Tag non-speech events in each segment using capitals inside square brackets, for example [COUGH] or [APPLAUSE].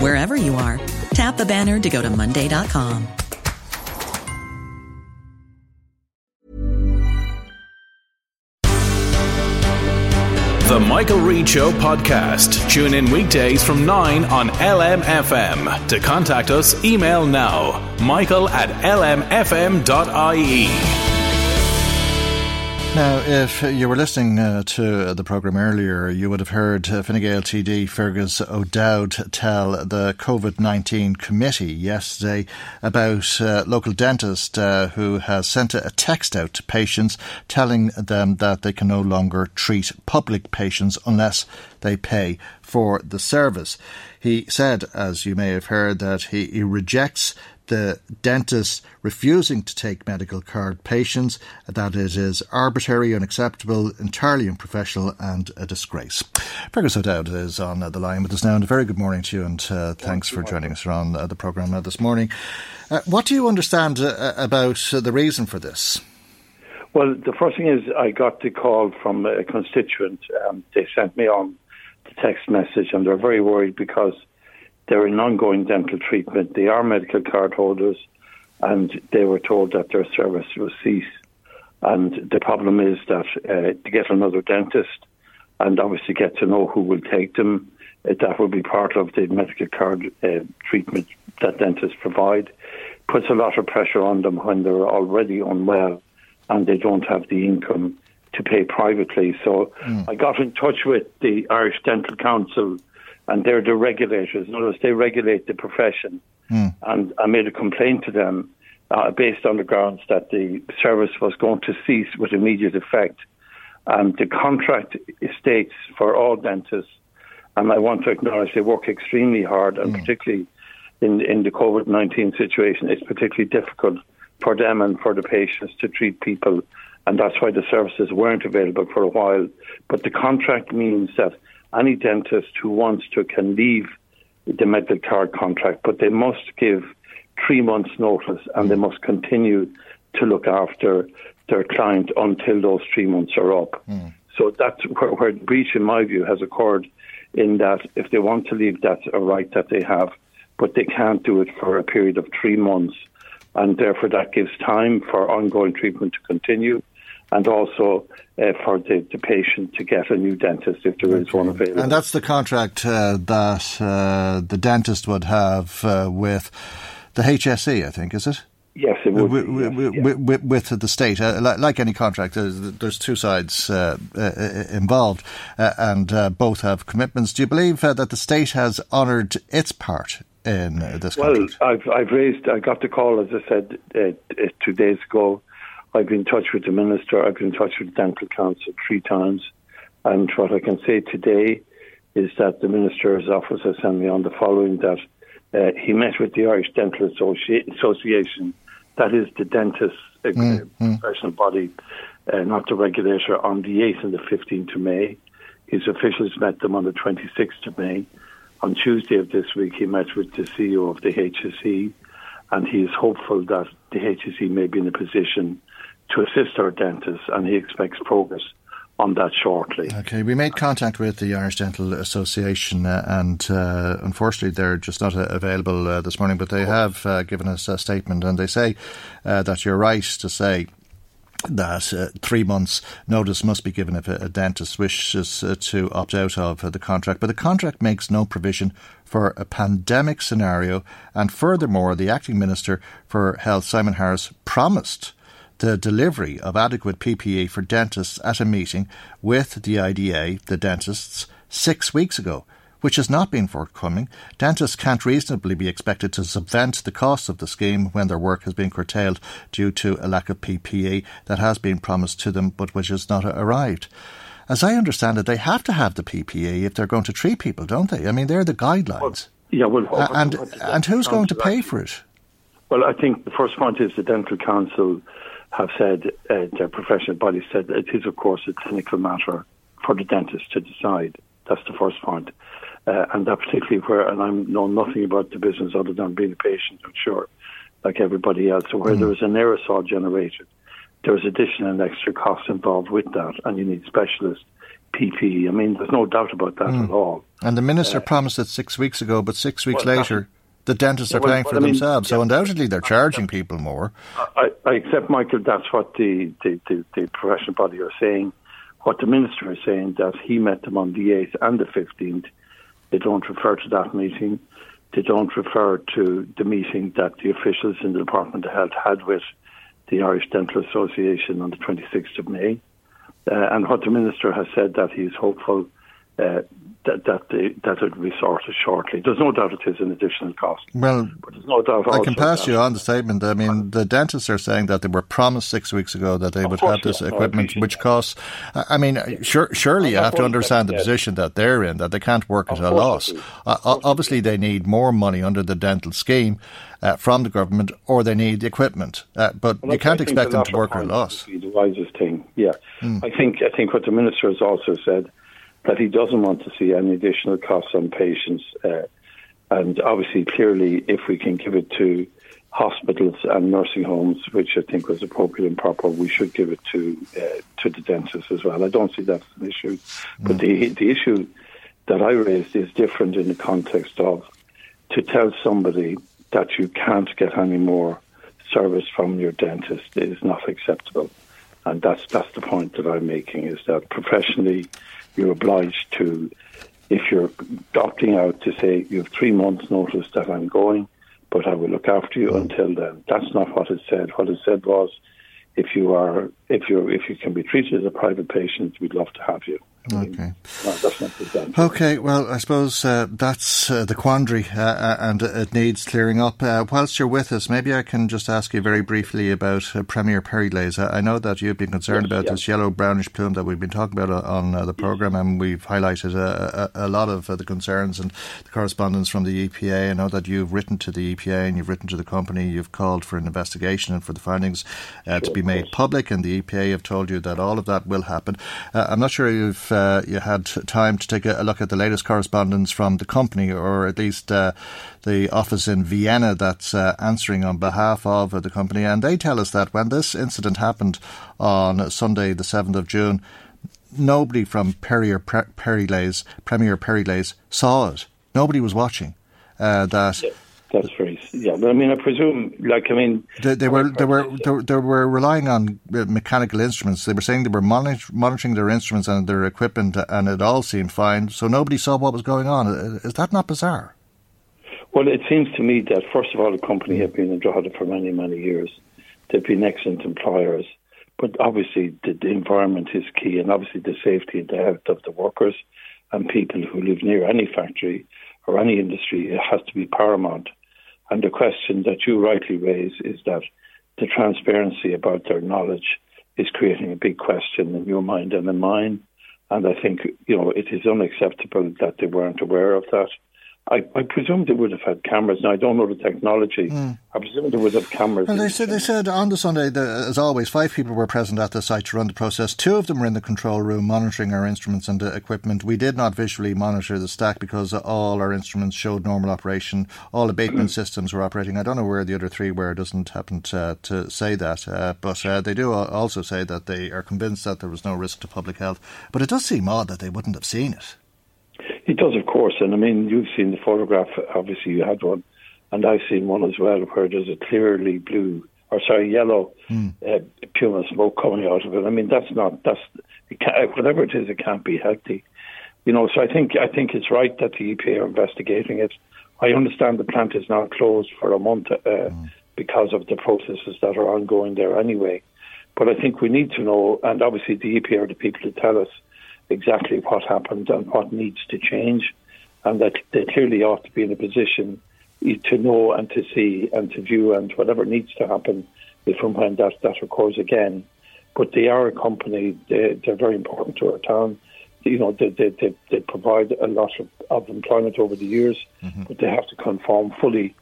wherever you are. Tap the banner to go to Monday.com. The Michael Reade Show podcast. Tune in weekdays from 9 on LMFM. To contact us, email now michael at lmfm.ie. Now, if you were listening uh, to the programme earlier, you would have heard uh, Fine Gael TD Fergus O'Dowd tell the COVID 19 committee yesterday about a uh, local dentist uh, who has sent a text out to patients telling them that they can no longer treat public patients unless they pay for the service. He said, as you may have heard, that he, he rejects the dentist refusing to take medical card patients, that it is arbitrary, unacceptable, entirely unprofessional, and a disgrace. Fergus O'Dowd is on the line with us now, and a very good morning to you, and uh, thanks for joining us on uh, the programme uh, this morning. Uh, what do you understand uh, about uh, the reason for this? Well, the first thing is I got the call from a constituent. Um, they sent me on the text message, and they're very worried because they're in ongoing dental treatment. They are medical card holders, and they were told that their service will cease. And the problem is that uh, to get another dentist and obviously get to know who will take them, uh, that will be part of the medical card uh, treatment that dentists provide. Puts a lot of pressure on them when they're already unwell and they don't have the income to pay privately. So mm. I got in touch with the Irish Dental Council and they're the regulators. In other words, they regulate the profession. Mm. And I made a complaint to them uh, based on the grounds that the service was going to cease with immediate effect. And the contract states for all dentists, and I want to acknowledge they work extremely hard, and mm. particularly in, in the COVID 19 situation, it's particularly difficult for them and for the patients to treat people. And that's why the services weren't available for a while. But the contract means that any dentist who wants to can leave the medical card contract, but they must give three months' notice and they must continue to look after their client until those three months are up. Mm. So that's where, where breach, in my view, has occurred. In that, if they want to leave, that's a right that they have, but they can't do it for a period of three months, and therefore that gives time for ongoing treatment to continue and also uh, for the, the, patient to get a new dentist if there okay. is one available. And that's the contract uh, that uh, the dentist would have uh, with the HSE, I think, is it? Yes, it would. With, with, yeah. with, with the state, uh, like, like, any contract, there's, there's two sides uh, involved, and both have commitments. Do you believe that the state has honoured its part in this well, contract? Well, I've, I've raised, I got the call, as I said, two days ago I've been in touch with the minister. I've been in touch with the dental council three times, and what I can say today is that the minister's office has sent me on the following: that uh, he met with the Irish Dental Associ- Association, that is the dentist uh, mm, mm. professional body, uh, not the regulator, on the 8th and the 15th of May. His officials met them on the 26th of May. On Tuesday of this week, he met with the CEO of the HSE, and he is hopeful that the HSE may be in a position to assist our dentists, and he expects progress on that shortly. Okay, we made contact with the Irish Dental Association, uh, and uh, unfortunately, they're just not uh, available uh, this morning. But they have uh, given us a statement, and they say uh, that you're right to say that uh, three months' notice must be given if a, a dentist wishes uh, to opt out of uh, the contract. But the contract makes no provision for a pandemic scenario. And furthermore, the acting minister for health, Simon Harris, promised the delivery of adequate PPE for dentists at a meeting with the IDA, the dentists, six weeks ago which has not been forthcoming. Dentists can't reasonably be expected to subvent the cost of the scheme when their work has been curtailed due to a lack of PPE that has been promised to them but which has not arrived. As I understand it, they have to have the PPE if they're going to treat people, don't they? I mean, they're the guidelines. Well, yeah, well, uh, and and who's going to pay for it? Well, I think the first point is the Dental Council have said, uh, their professional body said it is, of course, a clinical matter for the dentist to decide. That's the first point uh, and that particularly where, and I know nothing about the business other than being a patient, I'm sure, like everybody else. So where mm. there is an aerosol generated, there's additional and extra costs involved with that, and you need specialist PPE. I mean, there's no doubt about that mm. at all. And the minister uh, promised it six weeks ago, but six weeks well, later, the dentists are well, paying for well, themselves. Mean, so undoubtedly, they're charging people more. I, I accept, Michael. That's what the, the, the, the professional body are saying. What the minister is saying that he met them on the eighth and the fifteenth they don't refer to that meeting. They don't refer to the meeting that the officials in the Department of Health had with the Irish Dental Association on the 26th of May. Uh, and what the Minister has said that he's hopeful uh, that that the, that it will be sorted shortly. There's no doubt it is an additional cost. Well, but there's no doubt. I can pass you on the statement. I mean, the dentists are saying that they were promised six weeks ago that they would have this equipment, which costs. I mean, sure, surely you have to understand the position that they're in, that they can't work at a loss. Uh, obviously, they need more money under the dental scheme. Uh, from the government, or they need the equipment, uh, but well, you can't expect them to work at a loss. The wisest thing, yeah. Mm. I think I think what the minister has also said that he doesn't want to see any additional costs on patients. Uh, and obviously, clearly, if we can give it to hospitals and nursing homes, which I think was appropriate and proper, we should give it to uh, to the dentists as well. I don't see that as an issue, mm. but the the issue that I raised is different in the context of to tell somebody that you can't get any more service from your dentist is not acceptable, and that's that's the point that I'm making. Is that professionally you're obliged to, if you're opting out, to say you have three months' notice that I'm going, but I will look after you until then. That's not what it said. What it said was, if you are, if you if you can be treated as a private patient, we'd love to have you. Okay. okay. Well, I suppose uh, that's uh, the quandary, uh, uh and it needs clearing up. Uh, whilst you're with us, maybe I can just ask you very briefly about uh, Premier Periclase. I know that you've been concerned yes, about yes. this yellow brownish plume that we've been talking about on the program, and we've highlighted a, a, a lot of the concerns and the correspondence from the EPA. I know that you've written to the EPA and you've written to the company. You've called for an investigation and for the findings sure, to be made public, and the EPA have told you that all of that will happen. I'm not sure uh, you had time to take a look at the latest correspondence from the company, or at least uh, the office in Vienna that's uh, answering on behalf of the company. And they tell us that when this incident happened on Sunday, the 7th of June, nobody from Perrier Periclase, Premier Periclase, saw it. Nobody was watching. Uh, that that's very yeah. But I mean, I presume, like I mean, they, they were they were they, they were relying on uh, mechanical instruments. They were saying they were monitor, monitoring their instruments and their equipment, and it all seemed fine. So nobody saw what was going on. Is that not bizarre? Well, it seems to me that first of all, the company have been in Drogheda for many many years. They've been excellent employers, but obviously the, the environment is key, and obviously the safety and the health of the workers and people who live near any factory or any industry it has to be paramount. And the question that you rightly raise is that the transparency about their knowledge is creating a big question in your mind and in mine. And I think, you know, it is unacceptable that they weren't aware of that. I, I, presume they would have had cameras. Now I don't know the technology. Mm. I presume they would have cameras. Well, they said they said on the Sunday, the, as always, five people were present at the site to run the process. Two of them were in the control room monitoring our instruments and equipment. We did not visually monitor the stack because all our instruments showed normal operation. All abatement [CLEARS THROAT] systems were operating. I don't know where the other three were. It doesn't happen to, to say that, uh, but uh, they do also say that they are convinced that there was no risk to public health. But it does seem odd that they wouldn't have seen it. It does, of course. And I mean, you've seen the photograph. Obviously, you had one, and I've seen one as well, where there's a clearly blue or sorry, yellow mm. uh, puma smoke coming out of it. I mean, that's not that's it whatever it is, it can't be healthy. You know, so I think I think it's right that the EPA are investigating it. I understand the plant is now closed for a month uh, mm. because of the processes that are ongoing there anyway. But I think we need to know, and obviously the EPA are the people to tell us exactly what happened and what needs to change, and that they clearly ought to be in a position to know and to see and to view and whatever needs to happen if and when that, that occurs again. But they are a company, they, they're very important to our town. You know, they, they, they, they provide a lot of, of employment over the years, mm-hmm. but they have to conform fully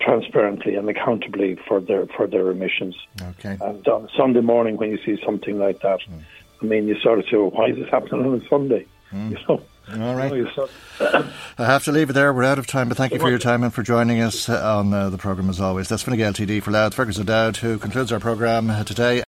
transparently and accountably for their for their emissions. Okay. And on Sunday morning, when you see something like that, mm. I mean, you sort of say, well, "Why is this happening on a Sunday?" Mm. You know. All right. [COUGHS] I have to leave it there. We're out of time, but thank you for your time and for joining us on uh, the programme as always. That's Fine LTD for Louth, Fergus O'Dowd, who concludes our programme today.